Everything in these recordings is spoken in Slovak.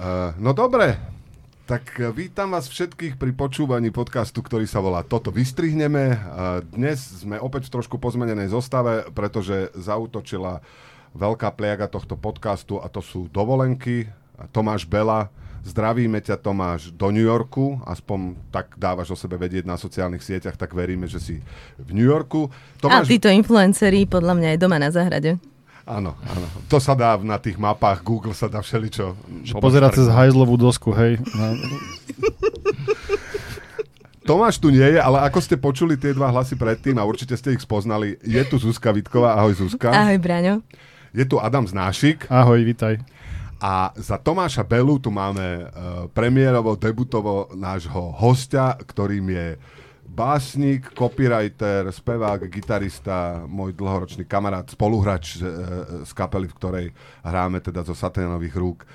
Uh, no dobre, tak eh, vítam vás všetkých pri počúvaní podcastu, ktorý sa volá Toto vystrihneme. Dnes sme opäť v trošku pozmenenej zostave, pretože zautočila veľká pliaga tohto podcastu a to sú dovolenky. Tomáš Bela, zdravíme ťa Tomáš do New Yorku, aspoň tak dávaš o sebe vedieť na sociálnych sieťach, tak veríme, že si v New Yorku. Tomáš... A títo influenceri podľa mňa aj doma na záhrade. Áno, áno. To sa dá na tých mapách, Google sa dá všeličo. Pozerať cez hajzlovú dosku, hej. No. Tomáš tu nie je, ale ako ste počuli tie dva hlasy predtým a určite ste ich spoznali, je tu Zuzka Vitková. Ahoj Zuzka. Ahoj Braňo. Je tu Adam Znášik. Ahoj, vítaj. A za Tomáša Belu tu máme uh, premiérovo, debutovo nášho hostia, ktorým je básnik, copywriter, spevák, gitarista, môj dlhoročný kamarát, spoluhrač z, e, z kapely, v ktorej hráme teda zo Saténových rúk, e,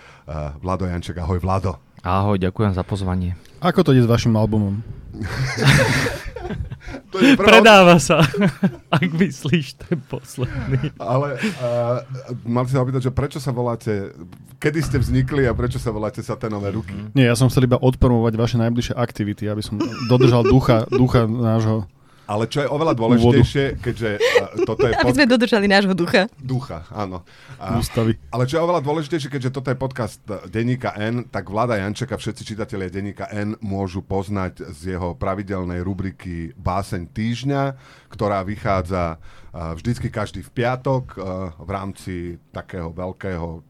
Vlado Janček. Ahoj Vlado. Ahoj, ďakujem za pozvanie. Ako to ide s vašim albumom? to je prvá... Predáva sa, ak myslíš ten posledný. Ale uh, mal si sa opýtať, že prečo sa voláte, kedy ste vznikli a prečo sa voláte Saténové ruky? Nie, ja som chcel iba odpromovať vaše najbližšie aktivity, aby som dodržal ducha, ducha nášho ale čo je oveľa dôležitejšie, keďže uh, toto je... Pod... Aby sme dodržali nášho ducha. Ducha, áno. Uh, Ústavy. Ale čo je oveľa dôležitejšie, keďže toto je podcast Deníka N, tak Vlada Jančeka, všetci čitatelia Deníka N môžu poznať z jeho pravidelnej rubriky Báseň týždňa, ktorá vychádza uh, vždycky každý v piatok uh, v rámci takého veľkého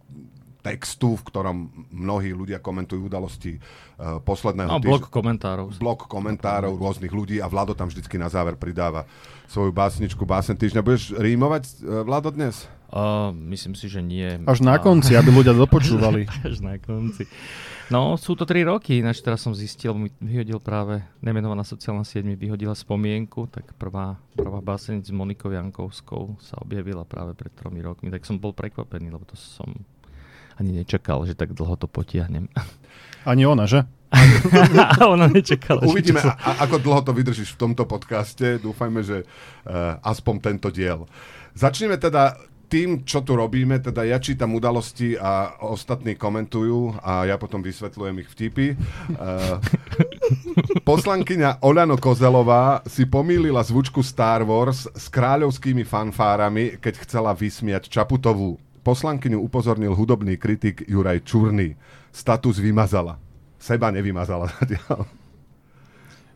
textu, v ktorom mnohí ľudia komentujú udalosti uh, posledného no, týždňa. blok komentárov. Blok komentárov rôznych ľudí a Vlado tam vždycky na záver pridáva svoju básničku Básen týždňa. Budeš rímovať, uh, Vlado, dnes? Uh, myslím si, že nie. Až na konci, aby ľudia dopočúvali. Až na konci. No, sú to tri roky, ináč teraz som zistil, mi vyhodil práve, nemenovaná sociálna sieť mi vyhodila spomienku, tak prvá, prvá báseň s Monikou Jankovskou sa objavila práve pred tromi rokmi, tak som bol prekvapený, lebo to som ani nečakal, že tak dlho to potiahnem. Ani ona, že? a ona nečakala. Uvidíme, a, a, ako dlho to vydržíš v tomto podcaste. Dúfajme, že uh, aspoň tento diel. Začneme teda tým, čo tu robíme, teda ja čítam udalosti a ostatní komentujú a ja potom vysvetľujem ich vtipy. Uh, poslankyňa Olano Kozelová si pomýlila zvučku Star Wars s kráľovskými fanfárami, keď chcela vysmiať Čaputovú. Poslankyňu upozornil hudobný kritik Juraj Čurný. Status vymazala. Seba nevymazala zatiaľ.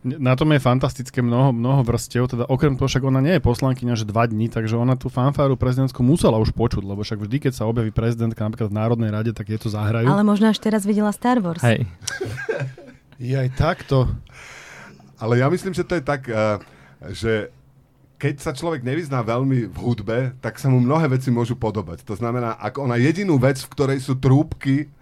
Na tom je fantastické mnoho, mnoho vrstev, teda okrem toho však ona nie je poslankyňa, že dva dní, takže ona tú fanfáru prezidentskú musela už počuť, lebo však vždy, keď sa objaví prezidentka napríklad v Národnej rade, tak je to zahrajú. Ale možno až teraz videla Star Wars. Hej. je aj takto. Ale ja myslím, že to je tak, uh, že keď sa človek nevyzná veľmi v hudbe, tak sa mu mnohé veci môžu podobať. To znamená, ak ona jedinú vec, v ktorej sú trúbky,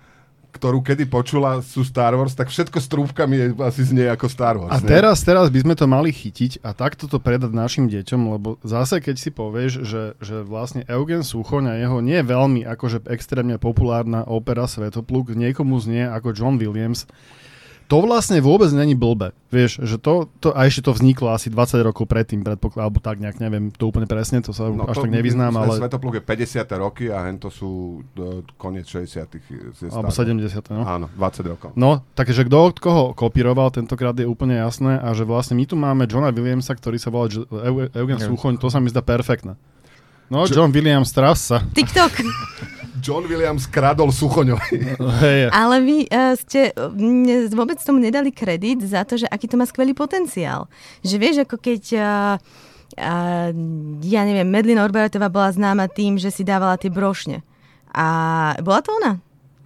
ktorú kedy počula, sú Star Wars, tak všetko s trúbkami je asi znie ako Star Wars. A teraz, teraz by sme to mali chytiť a takto to predať našim deťom, lebo zase keď si povieš, že, že vlastne Eugen Suchoň a jeho nie veľmi akože extrémne populárna opera Svetopluk, niekomu znie ako John Williams, to vlastne vôbec není blbe. Vieš, že to, to, a ešte to vzniklo asi 20 rokov predtým, predpoklad, alebo tak nejak, neviem to úplne presne, to sa no, až to, tak nevyznám, ale... Svetopluk je 50. roky a hen to sú uh, koniec 60. Alebo 70. No? Áno, 20 rokov. No, takže kto od koho kopíroval, tentokrát je úplne jasné a že vlastne my tu máme Johna Williamsa, ktorý sa volá Eugen Suchoň, to sa mi zdá perfektné. No, John Williams Strassa. TikTok. John Williams kradol Suchoňovi. Hey. Ale vy uh, ste uh, vôbec tomu nedali kredit za to, že aký to má skvelý potenciál. Že vieš, ako keď... Uh, uh, ja neviem, Medlina Orbaretová bola známa tým, že si dávala tie brošne. A bola to ona?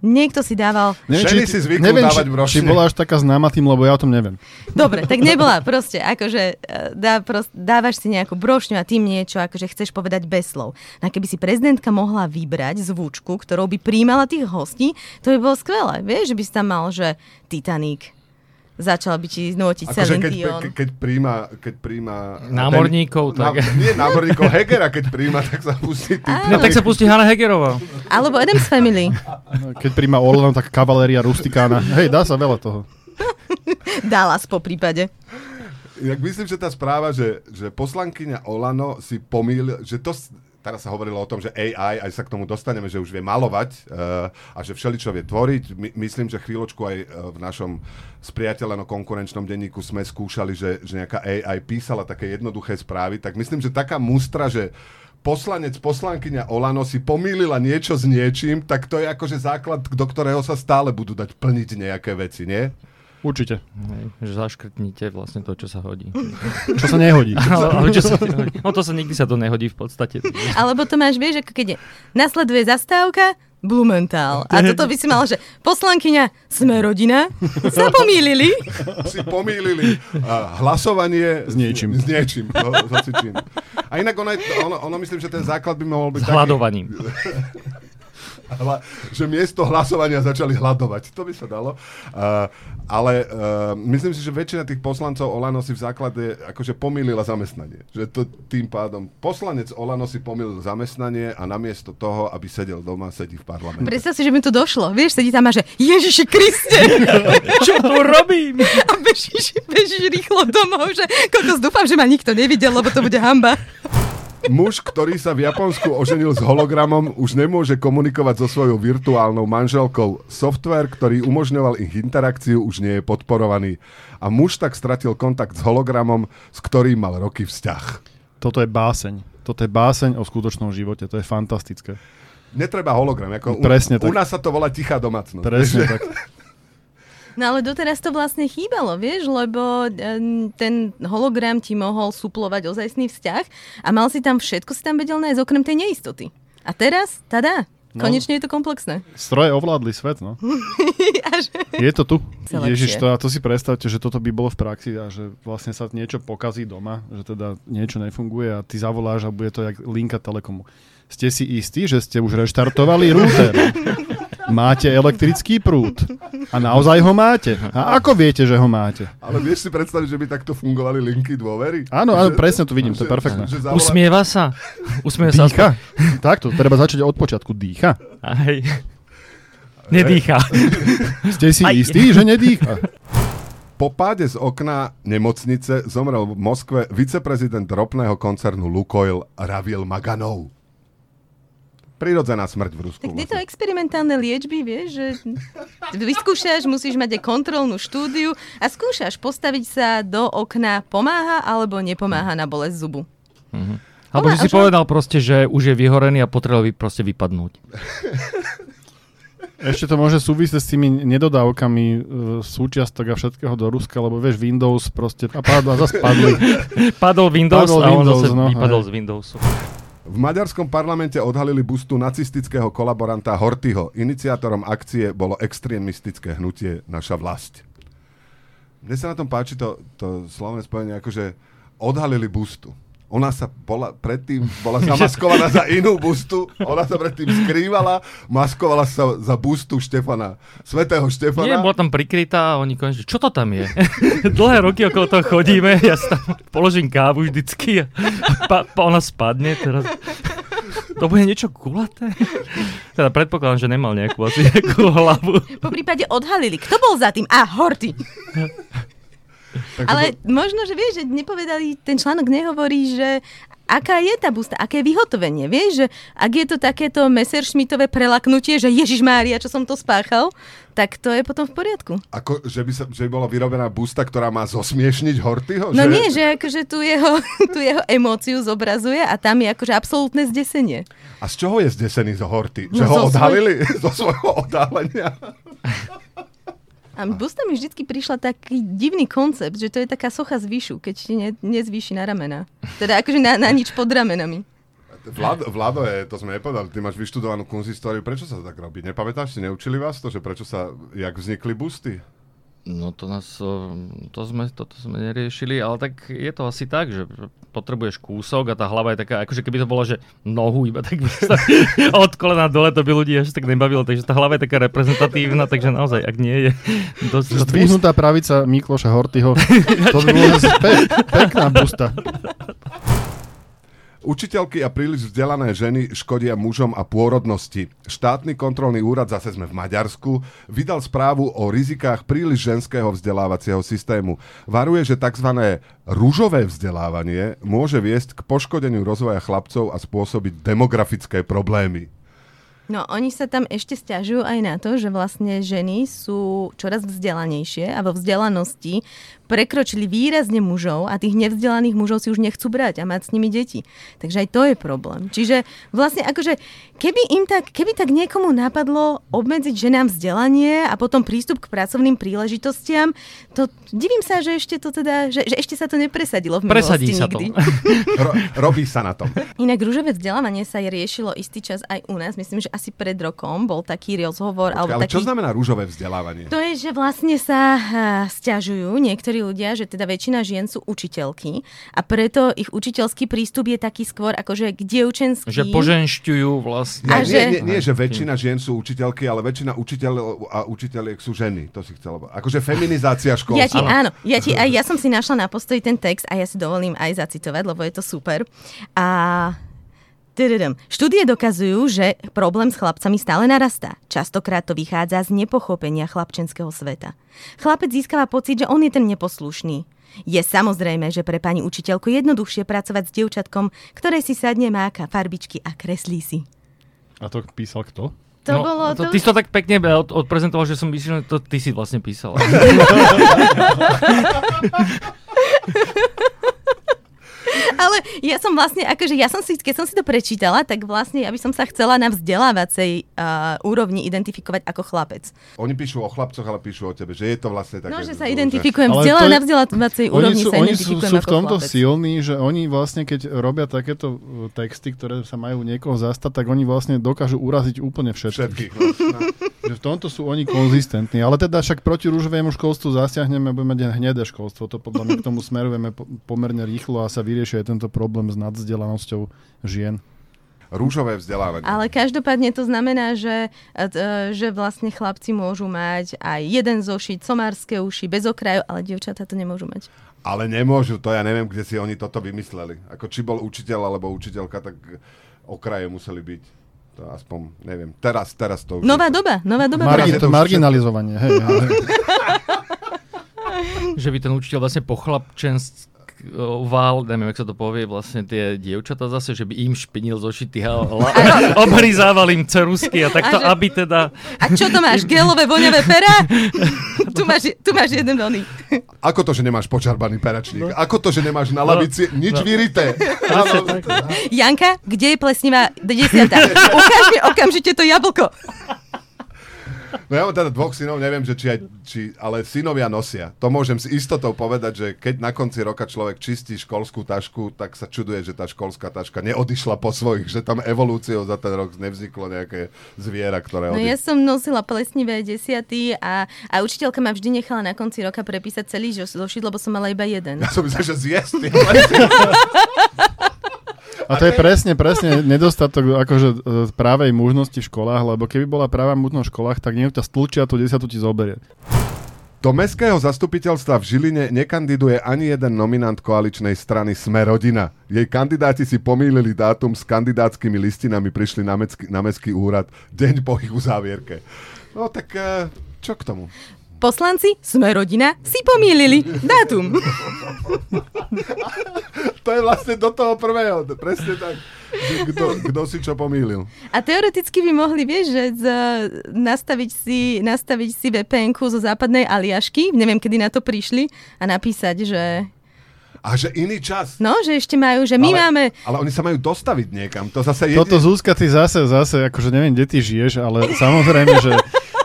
Niekto si dával... Neviem, či, si zvyknú neviem, dávať či, či bola až taká známa tým, lebo ja o tom neviem. Dobre, tak nebola proste, akože e, dá, prost, dávaš si nejakú brošňu a tým niečo, akože chceš povedať bez slov. No a keby si prezidentka mohla vybrať zvučku, ktorou by príjmala tých hostí, to by bolo skvelé. Vieš, že by si tam mal, že Titanic, začal by ti znútiť ako Celine keď, Ke, keď príjma, keď príjma námorníkov, ten, tak. Na, nie námorníkov, Hegera, keď príjma, tak sa pustí. No tak sa pustí Hanna Hegerová. Alebo Adams Family. Keď príjma Orlan, tak kavaléria rustikána. Hej, dá sa veľa toho. Dallas po prípade. Jak myslím, že tá správa, že, že poslankyňa Olano si pomýl, že to teraz sa hovorilo o tom, že AI, aj sa k tomu dostaneme, že už vie malovať uh, a že všeličo vie tvoriť. My, myslím, že chvíľočku aj uh, v našom spriateľeno konkurenčnom denníku sme skúšali, že, že nejaká AI písala také jednoduché správy, tak myslím, že taká mustra, že poslanec, poslankyňa Olano si pomýlila niečo s niečím, tak to je akože základ, do ktorého sa stále budú dať plniť nejaké veci, nie? Určite. Hej, že zaškrtnite vlastne to, čo sa hodí. Čo sa nehodí. ale, ale čo sa nehodí. No to sa nikdy sa to nehodí v podstate. Alebo to máš, vieš, ako keď je, nasleduje zastávka, Blumenthal. A toto by si mal, že poslankyňa Sme rodina sa pomýlili. Si pomýlili uh, hlasovanie S niečím. S niečím. No. A inak ono, ono, ono, myslím, že ten základ by mohol byť S hľadovaním. Hla, že miesto hlasovania začali hľadovať. To by sa dalo. Uh, ale uh, myslím si, že väčšina tých poslancov Olano si v základe akože pomýlila zamestnanie. Že to tým pádom poslanec Olano si pomýlil zamestnanie a namiesto toho, aby sedel doma, sedí v parlamente. Predstav si, že mi to došlo. Vieš, sedí tam a že Ježiši Kriste! Čo tu robím? A bežíš, bežíš rýchlo domov, že kokos, dúfam, že ma nikto nevidel, lebo to bude hamba. Muž, ktorý sa v Japonsku oženil s hologramom, už nemôže komunikovať so svojou virtuálnou manželkou. Software, ktorý umožňoval ich interakciu, už nie je podporovaný. A muž tak stratil kontakt s hologramom, s ktorým mal roky vzťah. Toto je báseň. Toto je báseň o skutočnom živote. To je fantastické. Netreba hologram. Ako u, Presne u tak. nás sa to volá tichá domácnosť. Presne tak. No ale doteraz to vlastne chýbalo, vieš, lebo em, ten hologram ti mohol suplovať ozajstný vzťah a mal si tam všetko, si tam vedel nájsť okrem tej neistoty. A teraz, tada, No. konečne je to komplexné. Stroje ovládli svet, no. Je to tu. Lepšie. Ježiš, to, a to si predstavte, že toto by bolo v praxi a že vlastne sa niečo pokazí doma, že teda niečo nefunguje a ty zavoláš a bude to jak linka telekomu. Ste si istí, že ste už reštartovali router? Máte elektrický prúd. A naozaj ho máte. A ako viete, že ho máte? Ale vieš si predstaviť, že by takto fungovali linky dôvery? Áno, áno, Že- presne to vidím, to je že- perfektné. že zavolá- Usmieva sa. Usmieva sa. Dýcha? Takto, treba začať od počiatku. Dýcha? Aj. Nedýcha. Ste si Aj. istí, že nedýcha? Po páde z okna nemocnice zomrel v Moskve viceprezident ropného koncernu Lukoil Ravil Maganov. Prirodzená smrť v Rusku. Tak tieto experimentálne liečby, vieš, že vyskúšaš, musíš mať aj kontrolnú štúdiu a skúšaš postaviť sa do okna, pomáha alebo nepomáha na bolesť zubu. Alebo že si povedal proste, že už je vyhorený a potreboval by proste vypadnúť. Ešte to môže súvisieť s tými nedodávkami e, súčiastok a všetkého do Ruska, lebo vieš, Windows proste a padl a zase padli. Padol Windows Padol a on Windows, zase no, vypadol hej. z Windowsu. V maďarskom parlamente odhalili bustu nacistického kolaboranta Hortyho. Iniciátorom akcie bolo extrémistické hnutie Naša vlast. Mne sa na tom páči to, to slovné spojenie, akože odhalili bustu. Ona sa bola predtým bola zamaskovaná za inú bustu, ona sa predtým skrývala, maskovala sa za bustu Štefana, svetého Štefana. Nie, bola tam prikrytá a oni konečne, čo to tam je? Dlhé roky okolo toho chodíme, ja si tam položím kávu vždycky a pa, pa ona spadne teraz. To bude niečo kulaté? Teda predpokladám, že nemal nejakú asi nejakú hlavu. Po prípade odhalili. Kto bol za tým? A, Horty. Ale možno, že vieš, že nepovedali, ten článok nehovorí, že aká je tá busta, aké je vyhotovenie. Vieš, že ak je to takéto Messerschmittové prelaknutie, že Ježiš Mária, čo som to spáchal, tak to je potom v poriadku. Ako, že by, sa, že by bola vyrobená busta, ktorá má zosmiešniť Hortyho? No že... nie, že akože tú jeho, tú jeho emóciu zobrazuje a tam je akože absolútne zdesenie. A z čoho je zdesený zo Horty? No Že ho zo svoj- odhalili? Zo svojho odhalenia? A busta mi vždycky prišla taký divný koncept, že to je taká socha z výšu, keď ti ne, nezvýši na ramena. Teda akože na, na nič pod ramenami. Vlado, Vlado je, to sme nepovedali, ty máš vyštudovanú kunzistóriu, prečo sa to tak robí? Nepamätáš si, neučili vás to, že prečo sa, jak vznikli busty? No to nás, to sme, toto sme neriešili, ale tak je to asi tak, že potrebuješ kúsok a tá hlava je taká, akože keby to bolo, že nohu iba tak od kolena dole, to by ľudí až tak nebavilo, takže tá hlava je taká reprezentatívna, takže naozaj, ak nie je dosť... Zdvihnutá pravica Mikloša Hortyho. To by zase pe- pekná busta. Učiteľky a príliš vzdelané ženy škodia mužom a pôrodnosti. Štátny kontrolný úrad, zase sme v Maďarsku, vydal správu o rizikách príliš ženského vzdelávacieho systému. Varuje, že tzv. rúžové vzdelávanie môže viesť k poškodeniu rozvoja chlapcov a spôsobiť demografické problémy. No, oni sa tam ešte stiažujú aj na to, že vlastne ženy sú čoraz vzdelanejšie a vo vzdelanosti prekročili výrazne mužov a tých nevzdelaných mužov si už nechcú brať a mať s nimi deti. Takže aj to je problém. Čiže vlastne akože, keby im tak, keby tak niekomu napadlo obmedziť ženám vzdelanie a potom prístup k pracovným príležitostiam, to divím sa, že ešte to teda, že, že ešte sa to nepresadilo v Presadí sa nikdy. to. Ro- robí sa na tom. Inak rúžové vzdelávanie sa riešilo istý čas aj u nás. Myslím, že asi pred rokom bol taký rozhovor. alebo Ale taký... čo znamená rúžové vzdelávanie? To je, že vlastne sa stiažujú niektorí ľudia, že teda väčšina žien sú učiteľky a preto ich učiteľský prístup je taký skôr akože k dievčenský. Že poženšťujú vlastne. Nie, A nie, že- nie, nie, že väčšina žien sú učiteľky, ale väčšina učiteľov a učiteľiek sú ženy. To si chcela povedať. Akože feminizácia Ja školstva. ti, áno, ja, ti, aj ja som si našla na postoji ten text a ja si dovolím aj zacitovať, lebo je to super. A Tadadam. Štúdie dokazujú, že problém s chlapcami stále narastá. Častokrát to vychádza z nepochopenia chlapčenského sveta. Chlapec získava pocit, že on je ten neposlušný. Je samozrejme, že pre pani učiteľku je jednoduchšie pracovať s dievčatkom, ktoré si sadne, máka farbičky a kreslí si. A to písal kto? To bolo... No, to, ty si to tak pekne od, odprezentoval, že som myslel, že to ty si vlastne písala. Ale ja som vlastne, akože ja som si, keď som si to prečítala, tak vlastne ja by som sa chcela na vzdelávacej uh, úrovni identifikovať ako chlapec. Oni píšu o chlapcoch, ale píšu o tebe, že je to vlastne také... No, že sa identifikujem, vzdela, je- na vzdelávacej úrovni sú, sa oni sú, sú v tomto chlapec. silní, že oni vlastne, keď robia takéto uh, texty, ktoré sa majú niekoho zastať, tak oni vlastne dokážu uraziť úplne všetkých. Všetkých. No. Že v tomto sú oni konzistentní. Ale teda však proti rúžovému školstvu zasiahneme a budeme mať hnedé školstvo. To podľa mňa k tomu smerujeme po- pomerne rýchlo a sa vyrieši aj tento problém s nadzdeľanosťou žien. Rúžové vzdelávanie. Ale každopádne to znamená, že, e, že vlastne chlapci môžu mať aj jeden zošiť, somárske uši, bez okrajov, ale dievčatá to nemôžu mať. Ale nemôžu, to ja neviem, kde si oni toto vymysleli. Ako či bol učiteľ alebo učiteľka, tak okraje museli byť. To aspoň, neviem. Teraz, teraz to už... Nová je- doba, nová doba. Margi, je to marginalizovanie. Hej, hej. že by ten učiteľ vlastne pochlapčenskoval, neviem, jak sa to povie, vlastne tie dievčatá zase, že by im špinil zošity a la- obrizával im cerusky a takto, A že- aby teda... A čo to máš, gelové voňavé pera? tu, máš, tu máš jeden oný. Ako to, že nemáš počarbaný peračník? Ako to, že nemáš na No. lavici nič No. vyrité? Áno. Janka, kde je plesnivá desiata? Ukáž mi okamžite to jablko. No ja mám teda dvoch synov, neviem, že či aj, či, ale synovia nosia. To môžem s istotou povedať, že keď na konci roka človek čistí školskú tašku, tak sa čuduje, že tá školská taška neodišla po svojich, že tam evolúciou za ten rok nevzniklo nejaké zviera, ktoré No odi... ja som nosila plesnivé desiaty a, a učiteľka ma vždy nechala na konci roka prepísať celý zo- zošit, lebo som mala iba jeden. Ja som myslel, že zjesť. A to je presne, presne nedostatok akože e, právej mužnosti v školách, lebo keby bola práva mužnosť v školách, tak niekto ťa stlučia, tú desiatu ti zoberie. Do mestského zastupiteľstva v Žiline nekandiduje ani jeden nominant koaličnej strany Sme rodina. Jej kandidáti si pomýlili dátum s kandidátskymi listinami, prišli na, mestský, na mestský úrad deň po ich uzávierke. No tak eh, čo k tomu? Poslanci, sme rodina, si pomýlili dátum. To je vlastne do toho prvého, presne tak. Kto, kto si čo pomýlil? A teoreticky by mohli, vieš, že z, nastaviť, si, nastaviť si vpn zo západnej aliašky, neviem, kedy na to prišli, a napísať, že A že iný čas. no, že ešte majú, že my ale, máme... Ale oni sa majú dostaviť niekam. To zase jedine... Toto Zuzka, ty zase, zase, akože neviem, kde ty žiješ, ale samozrejme, že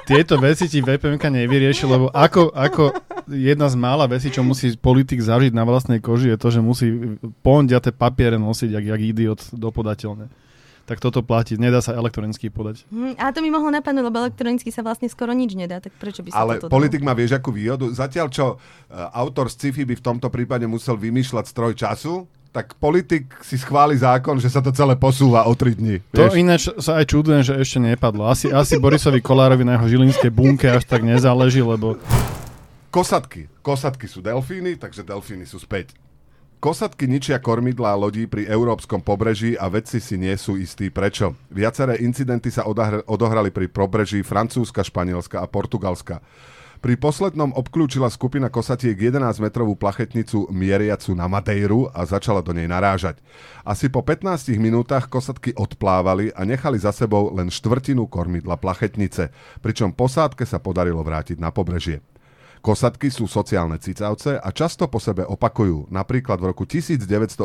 tieto veci ti VPN nevyrieši, lebo ako, ako jedna z mála vecí, čo musí politik zažiť na vlastnej koži, je to, že musí pondiate papiere nosiť, jak, jak idiot do podateľne. Tak toto platí, nedá sa elektronicky podať. Hm, ale to mi mohlo napadnúť, lebo elektronicky sa vlastne skoro nič nedá, tak prečo by sa Ale toto politik má vieš akú výhodu. Zatiaľ, čo uh, autor z sci-fi by v tomto prípade musel vymýšľať stroj času, tak politik si schváli zákon, že sa to celé posúva o 3 dní. To ináč sa aj čudujem, že ešte nepadlo. Asi, asi Borisovi Kolárovi na jeho žilinskej bunke až tak nezáleží, lebo Kosatky. Kosatky sú delfíny, takže delfíny sú späť. Kosatky ničia kormidlá lodí pri európskom pobreží a vedci si nie sú istí prečo. Viaceré incidenty sa odohrali pri pobreží Francúzska, Španielska a Portugalska. Pri poslednom obklúčila skupina kosatiek 11-metrovú plachetnicu mieriacu na Madejru a začala do nej narážať. Asi po 15 minútach kosatky odplávali a nechali za sebou len štvrtinu kormidla plachetnice, pričom posádke sa podarilo vrátiť na pobrežie. Kosatky sú sociálne cicavce a často po sebe opakujú. Napríklad v roku 1987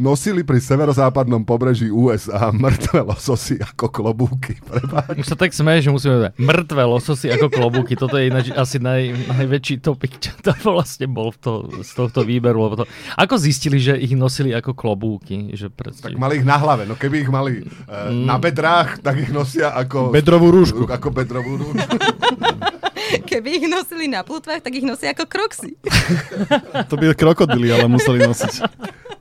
nosili pri severozápadnom pobreží USA mŕtve lososy ako klobúky. Prepáč. Už sa tak smeje, že musíme mŕtve lososy ako klobúky. Toto je ináč asi naj, najväčší topik, čo to vlastne bol v to, z tohto výberu. Lebo to, ako zistili, že ich nosili ako klobúky? Že tak mali ich na hlave. No keby ich mali uh, mm. na bedrách, tak ich nosia ako... Bedrovú rúšku. Ako bedrovú rúšku. Keby ich nosili na plutvách, tak ich nosia ako kroxy. to by krokodily, ale museli nosiť.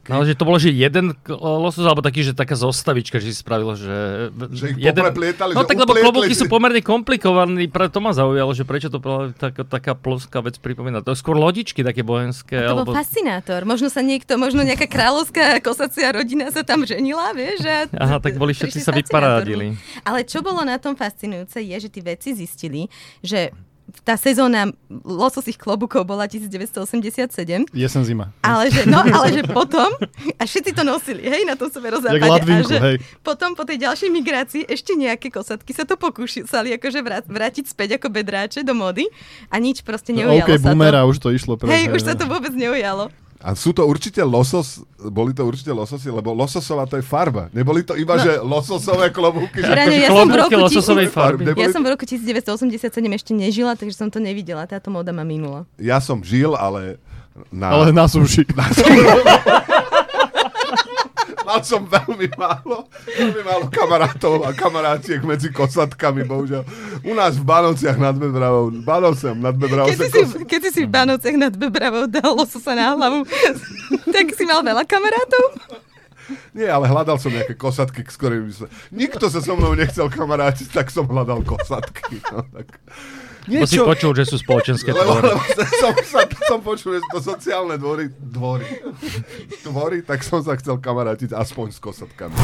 No, že to bolo, že jeden losos, alebo taký, že taká zostavička, že si spravilo, že... Že ich jeden... lietali, No že tak, lebo klobúky sú pomerne komplikovaní, preto ma zaujalo, že prečo to bola tak, taká ploská vec pripomína. To je skôr lodičky také vojenské. A to alebo... bol fascinátor. Možno sa niekto, možno nejaká kráľovská kosacia rodina sa tam ženila, vieš? A Aha, tak boli všetci sa vyparádili. Ale čo bolo na tom fascinujúce je, že tí vedci zistili, že tá sezóna lososých klobúkov bola 1987. Jesen zima. Ale že, no, ale že potom, a všetci to nosili, hej, na tom severozápade. a že hej. potom po tej ďalšej migrácii ešte nejaké kosatky sa to pokúšali akože vrátiť späť ako bedráče do mody a nič proste neujalo okay, sa boomera, to. už to išlo. Pre, hej, hej, už sa to vôbec neujalo. A sú to určite losos, boli to určite lososy, lebo lososová to je farba. Neboli to iba, no. že lososové klobúky. Ráne, ja, som v roku lososovej farby. ja som v roku 1987 ešte nežila, takže som to nevidela. Táto móda ma minula. Ja som žil, ale na... Ale na suši. Na suši. Mal som veľmi málo, veľmi málo kamarátov a kamarátiek medzi kosatkami, bohužiaľ. U nás v Bánovciach nad Bebravou, Bánovcem nad Bebravou. Keď, si, kos... keď si si v Bánovciach nad Bebravou dalo sa na hlavu, tak si mal veľa kamarátov? Nie, ale hľadal som nejaké kosatky, s ktorými sa... Nikto sa so mnou nechcel kamarátiť, tak som hľadal kosatky. No, tak... Niečo... Bo si počul, že sú spoločenské tvory. Lebo, lebo som, sa, som počul, že to sociálne dvory, dvory, dvory, tak som sa chcel kamarátiť aspoň s kosatkami.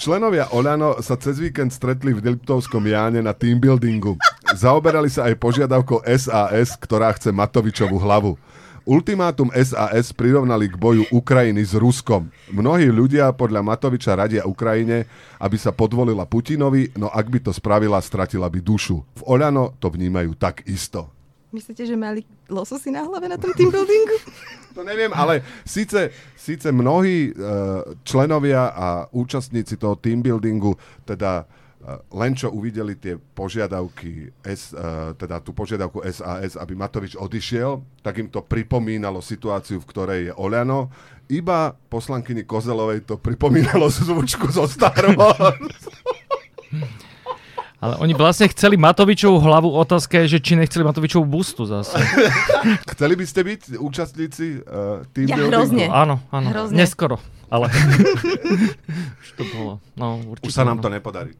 Členovia Oľano sa cez víkend stretli v Liptovskom Jáne na teambuildingu. Zaoberali sa aj požiadavkou SAS, ktorá chce Matovičovú hlavu. Ultimátum SAS prirovnali k boju Ukrajiny s Ruskom. Mnohí ľudia podľa Matoviča radia Ukrajine, aby sa podvolila Putinovi, no ak by to spravila, stratila by dušu. V Oľano to vnímajú tak isto. Myslíte, že mali lososy na hlave na tom team buildingu? To neviem, ale síce, síce mnohí uh, členovia a účastníci toho team buildingu teda len čo uvideli tie požiadavky, S, uh, teda tú požiadavku SAS, aby Matovič odišiel, tak im to pripomínalo situáciu, v ktorej je Oľano. Iba poslankyni Kozelovej to pripomínalo zvučku zo Star Wars. Ale oni vlastne chceli Matovičovú hlavu. Otázka je, že či nechceli Matovičovú bustu zase. chceli by ste byť účastníci uh, tým Ja hrozne. Áno, áno. Hrozne. Neskoro. Ale už to bolo. No, určite už sa nám to nepodarí.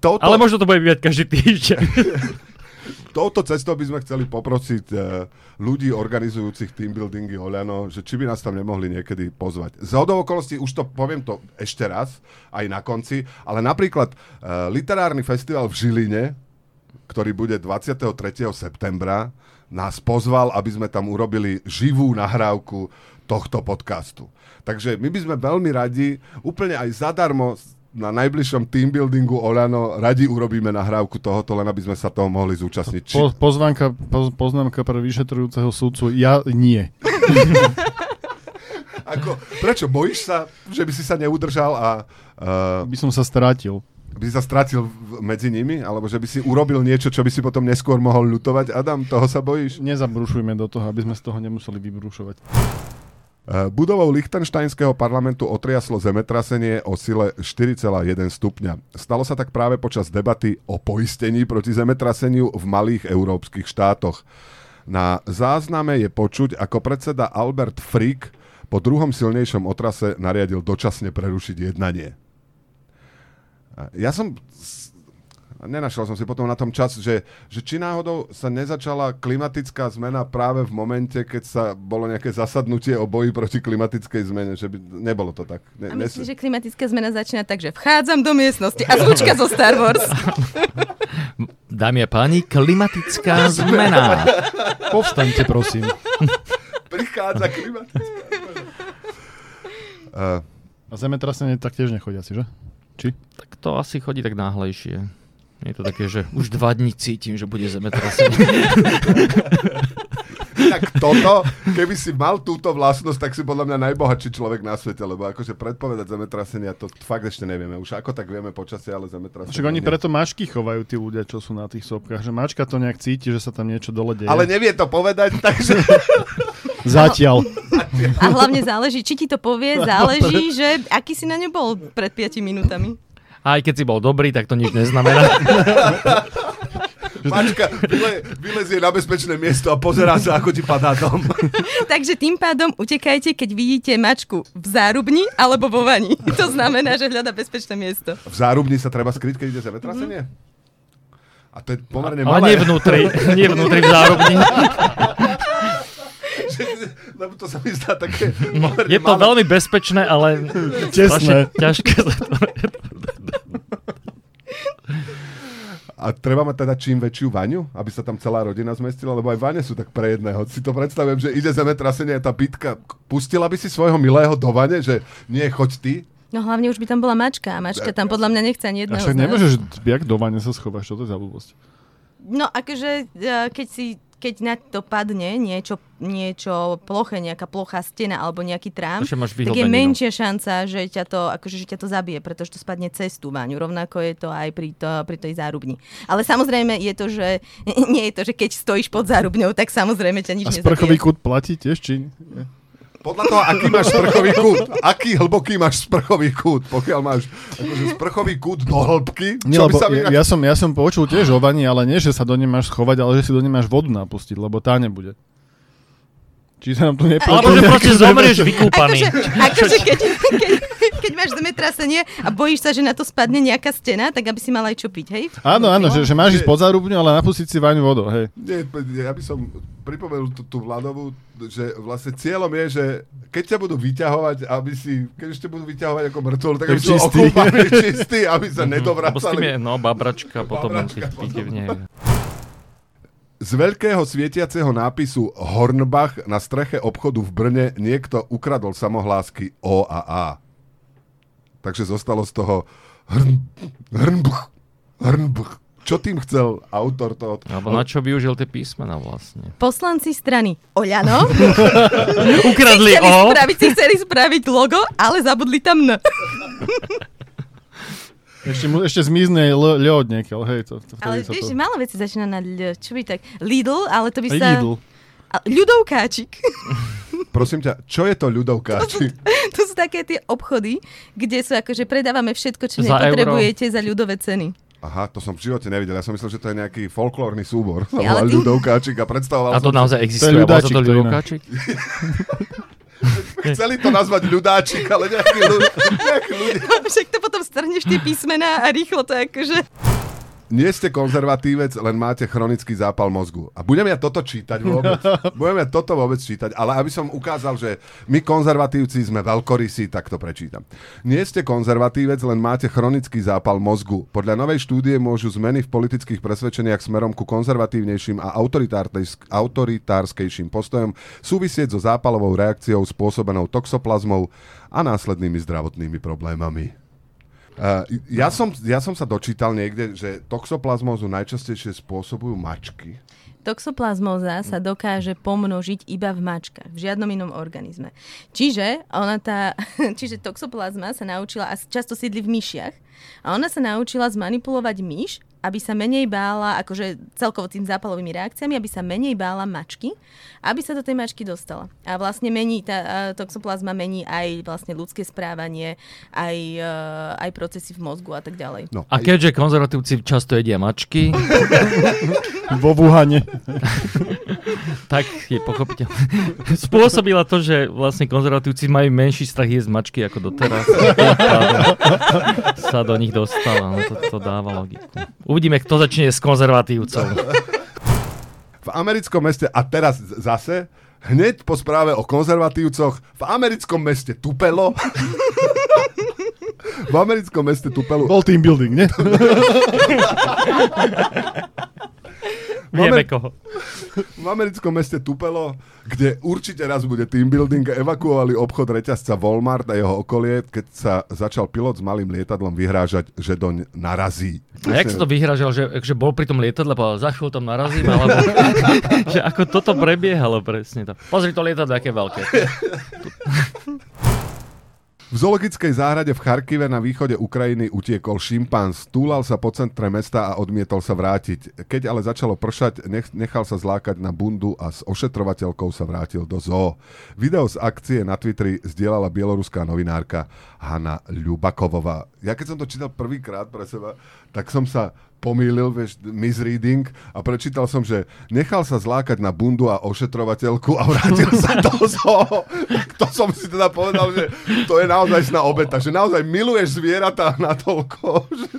Toto... Ale možno to bude bývať každý týždeň. Touto cestou by sme chceli poprosiť uh, ľudí organizujúcich team buildingy Oľano, že či by nás tam nemohli niekedy pozvať. Z hodou okolností, už to poviem to ešte raz, aj na konci, ale napríklad uh, literárny festival v Žiline, ktorý bude 23. septembra, nás pozval, aby sme tam urobili živú nahrávku tohto podcastu. Takže my by sme veľmi radi, úplne aj zadarmo, na najbližšom teambuildingu Olano radi urobíme nahrávku tohoto, len aby sme sa toho mohli zúčastniť. Či... Po, pozvánka, po, poznámka pre vyšetrujúceho súdcu, ja nie. Ako, prečo? Bojíš sa, že by si sa neudržal a... Uh, by som sa strátil. By si sa strátil medzi nimi? Alebo že by si urobil niečo, čo by si potom neskôr mohol ľutovať? Adam, toho sa bojíš? Nezabrušujme do toho, aby sme z toho nemuseli vybrušovať. Eh, budovou Lichtensteinského parlamentu otriaslo zemetrasenie o sile 4,1 stupňa. Stalo sa tak práve počas debaty o poistení proti zemetraseniu v malých európskych štátoch. Na zázname je počuť, ako predseda Albert Frick po druhom silnejšom otrase nariadil dočasne prerušiť jednanie. Eh, ja som nenašiel som si potom na tom čas, že, že či náhodou sa nezačala klimatická zmena práve v momente, keď sa bolo nejaké zasadnutie o boji proti klimatickej zmene, že by nebolo to tak. Ne, a myslíš, že klimatická zmena začína tak, že vchádzam do miestnosti a zvučka zo Star Wars. Dámy a páni, klimatická zmena. Povstaňte, prosím. Prichádza klimatická zmena. Uh, a zemetrasenie tak tiež nechodia si, že? Či? Tak to asi chodí tak náhlejšie. Je to také, že už dva dní cítim, že bude zemetrasenie. Tak toto, keby si mal túto vlastnosť, tak si podľa mňa najbohatší človek na svete, lebo akože predpovedať zemetrasenia, to fakt ešte nevieme. Už ako tak vieme počasie, ale zemetrasenia. Však oni preto mačky chovajú tí ľudia, čo sú na tých sopkách, že mačka to nejak cíti, že sa tam niečo dole deje. Ale nevie to povedať, takže... Zatiaľ. A hlavne záleží, či ti to povie, záleží, že aký si na ňu bol pred 5 minútami. Aj keď si bol dobrý, tak to nič neznamená. Mačka vyle, vylezie na bezpečné miesto a pozerá sa, ako ti padá dom. Takže tým pádom utekajte, keď vidíte mačku v zárubni alebo vo vani. To znamená, že hľada bezpečné miesto. V zárubni sa treba skryť, keď ide zemetrasenie? A to je pomerne Ale malé. nie vnútri, nie vnútri v zárubni. Lebo to sa mi zdá také... No, je to malé. veľmi bezpečné, ale Tesné. strašne ťažké. sa to- A treba mať teda čím väčšiu vaňu, aby sa tam celá rodina zmestila, lebo aj vane sú tak pre jedného. Si to predstavujem, že ide zemetrasenie a tá bitka. Pustila by si svojho milého do vane, že nie, choď ty. No hlavne už by tam bola mačka a mačka tam podľa mňa nechce ani A jedného však z nás. nemôžeš, jak do vane sa schováš, čo to je za blbosť? No akože, eh, keď si keď na to padne niečo, niečo ploché, nejaká plochá stena alebo nejaký trám, tak je menšia šanca, že ťa to, akože, že ťa to zabije, pretože to spadne cez tú váňu. Rovnako je to aj pri, to, pri tej zárubni. Ale samozrejme je to, že nie je to, že keď stojíš pod zárubňou, tak samozrejme ťa nič A sprchový nezabije. kút platí tiež, či? Podľa toho, aký máš sprchový kút. Aký hlboký máš sprchový kút. Pokiaľ máš akože sprchový kút do hĺbky, čo Nie, by lebo sa ja, ja, som, ja som počul tiež o vani, ale nie, že sa do nej máš schovať, ale že si do nej máš vodu napustiť, lebo tá nebude. Či sa nám tu nepáči? Alebo že proste zomrieš vykúpaný. Akože, akože keď, keď, keď máš zemetrasenie a bojíš sa, že na to spadne nejaká stena, tak aby si mal aj čo piť, hej? Áno, áno, že, že máš ísť pod zárubňu, ale napustiť si vaňu vodou, hej. Nie, ja by som pripomenul tú, tú Vladovú, že vlastne cieľom je, že keď ťa budú vyťahovať, aby si, keď ešte budú vyťahovať ako mŕtvol, tak aby si okúpaný, čistý, aby sa s tým je, nedovracali. no, babračka, potom Babračka nej. Z veľkého svietiaceho nápisu Hornbach na streche obchodu v Brne niekto ukradol samohlásky O a A. Takže zostalo z toho Hrn, Hrnbuch, Hrnbuch. Čo tým chcel autor toho? Alebo na čo využil tie písmena vlastne? Poslanci strany Oľano Ukradli chceli O. spraviť, si chceli spraviť logo, ale zabudli tam N. Ešte, mu, ešte zmizne l- ľod niekiaľ, hej. To, to, Ale sa vieš, to... málo veci začína na L. Čo by tak? Lidl, ale to by sa... Lidl. Ľudovkáčik. Prosím ťa, čo je to ľudovkáči? to sú také tie obchody, kde sú akože predávame všetko, čo Za nepotrebujete za ľudové ceny. Aha, to som v živote nevidel. Ja som myslel, že to je nejaký folklórny súbor. Sa Ja, volá ale ty- ľudovkáčik a predstavoval A to som naozaj existuje? ľudáčik, Bol to to ľudáčik? Chceli to nazvať ľudáčik, ale nejaký, ľud, nejaký ľudia. Však to potom strhneš tie písmená a rýchlo to akože... Nie ste konzervatívec, len máte chronický zápal mozgu. A budem ja toto čítať vôbec? Budem ja toto vôbec čítať, ale aby som ukázal, že my konzervatívci sme veľkorysí, tak to prečítam. Nie ste konzervatívec, len máte chronický zápal mozgu. Podľa novej štúdie môžu zmeny v politických presvedčeniach smerom ku konzervatívnejším a autoritárskejším postojom súvisieť so zápalovou reakciou spôsobenou toxoplazmou a následnými zdravotnými problémami. Uh, ja, som, ja som sa dočítal niekde, že toxoplazmózu najčastejšie spôsobujú mačky. Toxoplazmóza sa dokáže pomnožiť iba v mačkách, v žiadnom inom organizme. Čiže, ona tá, čiže toxoplazma sa naučila, a často sídli v myšiach, a ona sa naučila zmanipulovať myš, aby sa menej bála, akože celkovo tým zápalovými reakciami, aby sa menej bála mačky, aby sa do tej mačky dostala. A vlastne mení, tá toxoplazma mení aj vlastne ľudské správanie, aj, e, aj procesy v mozgu a tak ďalej. No, A keďže konzervatívci často jedia mačky, Vo Wuhane. tak je pochopiteľné. Spôsobila to, že vlastne konzervatívci majú menší strach jesť mačky ako doteraz. sa do nich dostala. No to, to dáva logiku. Uvidíme, kto začne s konzervatívcov. V americkom meste, a teraz zase, hneď po správe o konzervatívcoch, v americkom meste Tupelo v americkom meste Tupelu. Bol team building, ne? Vieme koho. V americkom meste Tupelo, kde určite raz bude team building, evakuovali obchod reťazca Walmart a jeho okolie, keď sa začal pilot s malým lietadlom vyhrážať, že doň narazí. A jak sa to vyhrážal, že, že bol pri tom lietadle, povedal, za chvíľu tam narazím, alebo že ako toto prebiehalo presne. To. Pozri to lietadlo, aké veľké. V zoologickej záhrade v Charkive na východe Ukrajiny utiekol šimpanz, túlal sa po centre mesta a odmietol sa vrátiť. Keď ale začalo pršať, nechal sa zlákať na bundu a s ošetrovateľkou sa vrátil do zoo. Video z akcie na Twitteri zdieľala bieloruská novinárka Hanna Ľubakovová. Ja keď som to čítal prvýkrát pre seba, tak som sa pomýlil, vieš, misreading a prečítal som, že nechal sa zlákať na bundu a ošetrovateľku a vrátil sa do zoo. to som si teda povedal, že to je naozaj sná obeta, že naozaj miluješ zvieratá natoľko, že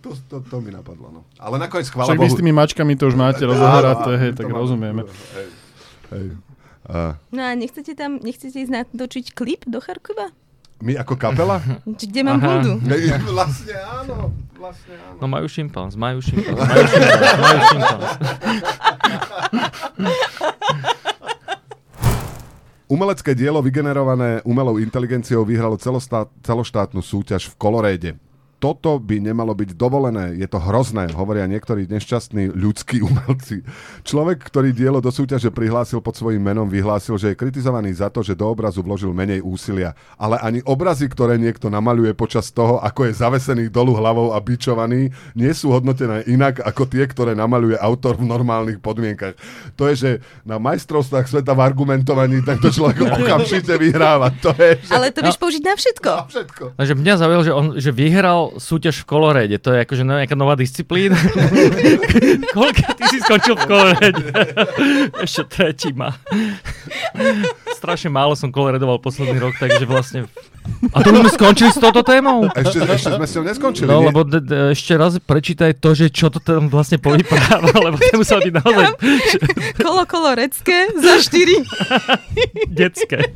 to, to, to mi napadlo. No. Ale nakoniec chvála Však Bohu... vy s tými mačkami to už máte rozohraté, hej, tak rozumieme. Hej, hej. Uh. No a nechcete tam, nechcete ísť natočiť klip do Charkova? My ako kapela? Kde mám bundu? vlastne áno. Vlastne áno. No majú šimpanz, majú šimpanz, majú šimpanz, majú šimpanz. Umelecké dielo vygenerované umelou inteligenciou vyhralo celoštátnu súťaž v Koloréde toto by nemalo byť dovolené. Je to hrozné, hovoria niektorí nešťastní ľudskí umelci. Človek, ktorý dielo do súťaže prihlásil pod svojím menom, vyhlásil, že je kritizovaný za to, že do obrazu vložil menej úsilia. Ale ani obrazy, ktoré niekto namaluje počas toho, ako je zavesený dolu hlavou a bičovaný, nie sú hodnotené inak ako tie, ktoré namaluje autor v normálnych podmienkach. To je, že na majstrovstvách sveta v argumentovaní tento človek okamžite vyhráva. To je, že... Ale to vieš no, použiť na všetko. Na všetko. Takže mňa zaujalo, že on že vyhral súťaž v kolorede. To je akože nejaká nová disciplína. Koľko ty si skončil v kolorede? Ešte tretí má. Strašne málo som koloredoval posledný rok, takže vlastne... A to sme skončili s touto témou? Ešte, ešte sme s ňou neskončili. No, nie? lebo d- d- ešte raz prečítaj to, že čo to tam vlastne povypráva, lebo to musel byť naozaj... Kolo, kolo, recké za štyri. Detské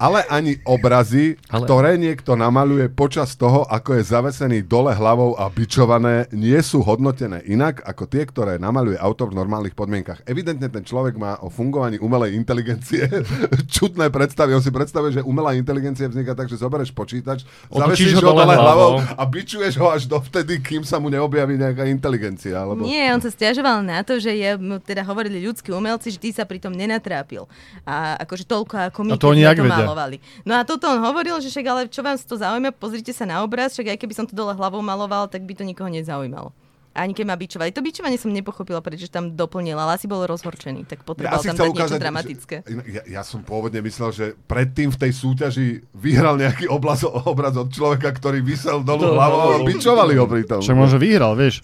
ale ani obrazy, ale... ktoré niekto namaluje počas toho, ako je zavesený dole hlavou a bičované, nie sú hodnotené inak ako tie, ktoré namaluje autor v normálnych podmienkach. Evidentne ten človek má o fungovaní umelej inteligencie čudné predstavy. On si predstavuje, že umelá inteligencia vzniká tak, že zoberieš počítač, zavesíš ho dole hlavou a bičuješ ho až dovtedy, kým sa mu neobjaví nejaká inteligencia. Alebo... Nie, on sa stiažoval na to, že je, teda hovorili ľudskí umelci, že ty sa pri tom nenatrápil. A akože toľko ako my, a to oni to vedia malovali. No a toto on hovoril, že však ale čo vám to zaujíma, pozrite sa na obraz, však aj keby som to dole hlavou maloval, tak by to nikoho nezaujímalo. Ani keď ma bičovali. To bičovanie som nepochopila, prečo tam doplnil, ale asi bol rozhorčený, tak potreboval ja tam dať ukázať, niečo dramatické. Že, ja, ja som pôvodne myslel, že predtým v tej súťaži vyhral nejaký obraz, obraz od človeka, ktorý vysel dolu hlavou a bičovali ho pri tom. Čo možno vyhral, vieš.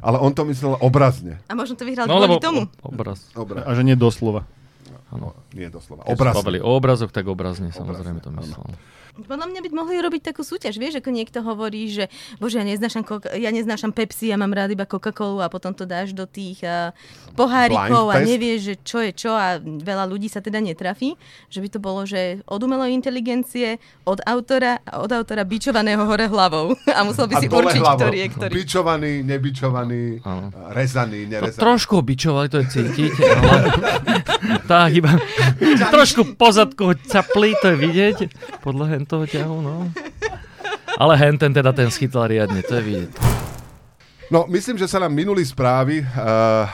Ale on to myslel obrazne. A možno to vyhral no, kvôli tomu. Obraz. obraz. A že nie doslova. Ano. Nie doslova. Obrazne. o obrazoch, tak obrazne, obrazne samozrejme to myslel. Ano. Podľa mňa by mohli robiť takú súťaž, vieš, ako niekto hovorí, že bože, ja neznášam, ja neznášam Pepsi, ja mám rád iba Coca-Colu a potom to dáš do tých uh, pohárikov a nevieš, že čo je čo a veľa ľudí sa teda netrafí, že by to bolo, že od umelej inteligencie, od autora a od autora bičovaného hore hlavou a musel by a si určiť, hlavou. ktorý je ktorý. Bičovaný, nebičovaný, ano. rezaný, nerezaný. To trošku bičovali, to je cítiť, ale tá chyba. trošku pozadku caplí, to je vidieť, podľa toho ťahu, no. Ale hen ten teda ten schytal riadne, to je vidieť. No, myslím, že sa nám minuli správy. Uh,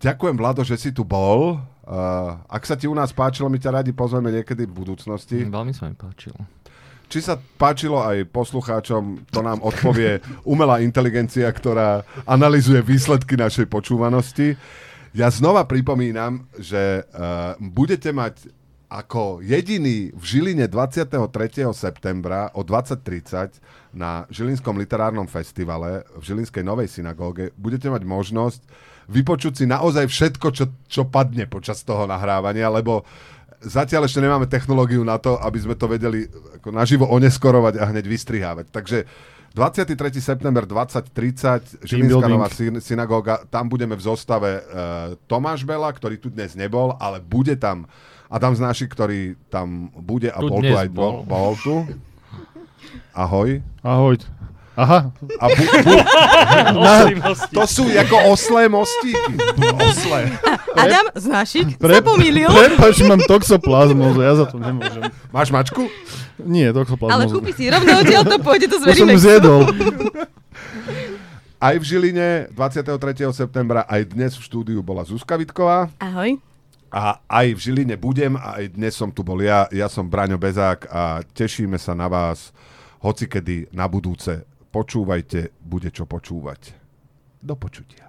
ďakujem, Vlado, že si tu bol. Uh, ak sa ti u nás páčilo, my ťa radi pozveme niekedy v budúcnosti. Veľmi sa mi páčilo. Či sa páčilo aj poslucháčom, to nám odpovie umelá inteligencia, ktorá analizuje výsledky našej počúvanosti. Ja znova pripomínam, že uh, budete mať ako jediný v Žiline 23. septembra o 20.30 na Žilinskom literárnom festivale v Žilinskej Novej synagóge budete mať možnosť vypočuť si naozaj všetko, čo, čo padne počas toho nahrávania, lebo zatiaľ ešte nemáme technológiu na to, aby sme to vedeli ako naživo oneskorovať a hneď vystrihávať. Takže 23. september 2030, Žilinská Nová synagóga, tam budeme v zostave uh, Tomáš Bela, ktorý tu dnes nebol, ale bude tam Adam Znášik, ktorý tam bude a Tu bol tu aj bol, bol tu. Ahoj. Ahoj. Aha, A bu, bu, Oslimosti. to sú ako oslé mostíky. Oslé. Adam Znašik Pre- sa pomýlil, prepač, mám toxoplazmozu, ja za to nemôžem. Máš mačku? Nie, ale toxoplazmozu. kúpi si rovno odtiaľ to pôjde to To som zveríme. zjedol. Aj v Žiline 23. septembra, aj dnes v štúdiu bola Zuzka Vitková. Ahoj. A aj v Žiline budem, a aj dnes som tu bol ja. Ja som Braňo Bezák a tešíme sa na vás hocikedy na budúce. Počúvajte, bude čo počúvať. Do počutia.